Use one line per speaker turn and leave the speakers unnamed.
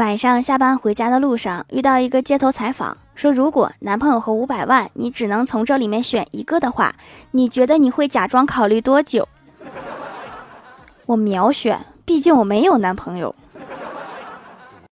晚上下班回家的路上遇到一个街头采访说如果男朋友和五百万你只能从这里面选一个的话你觉得你会假装考虑多久？我秒选毕竟我没有男朋友。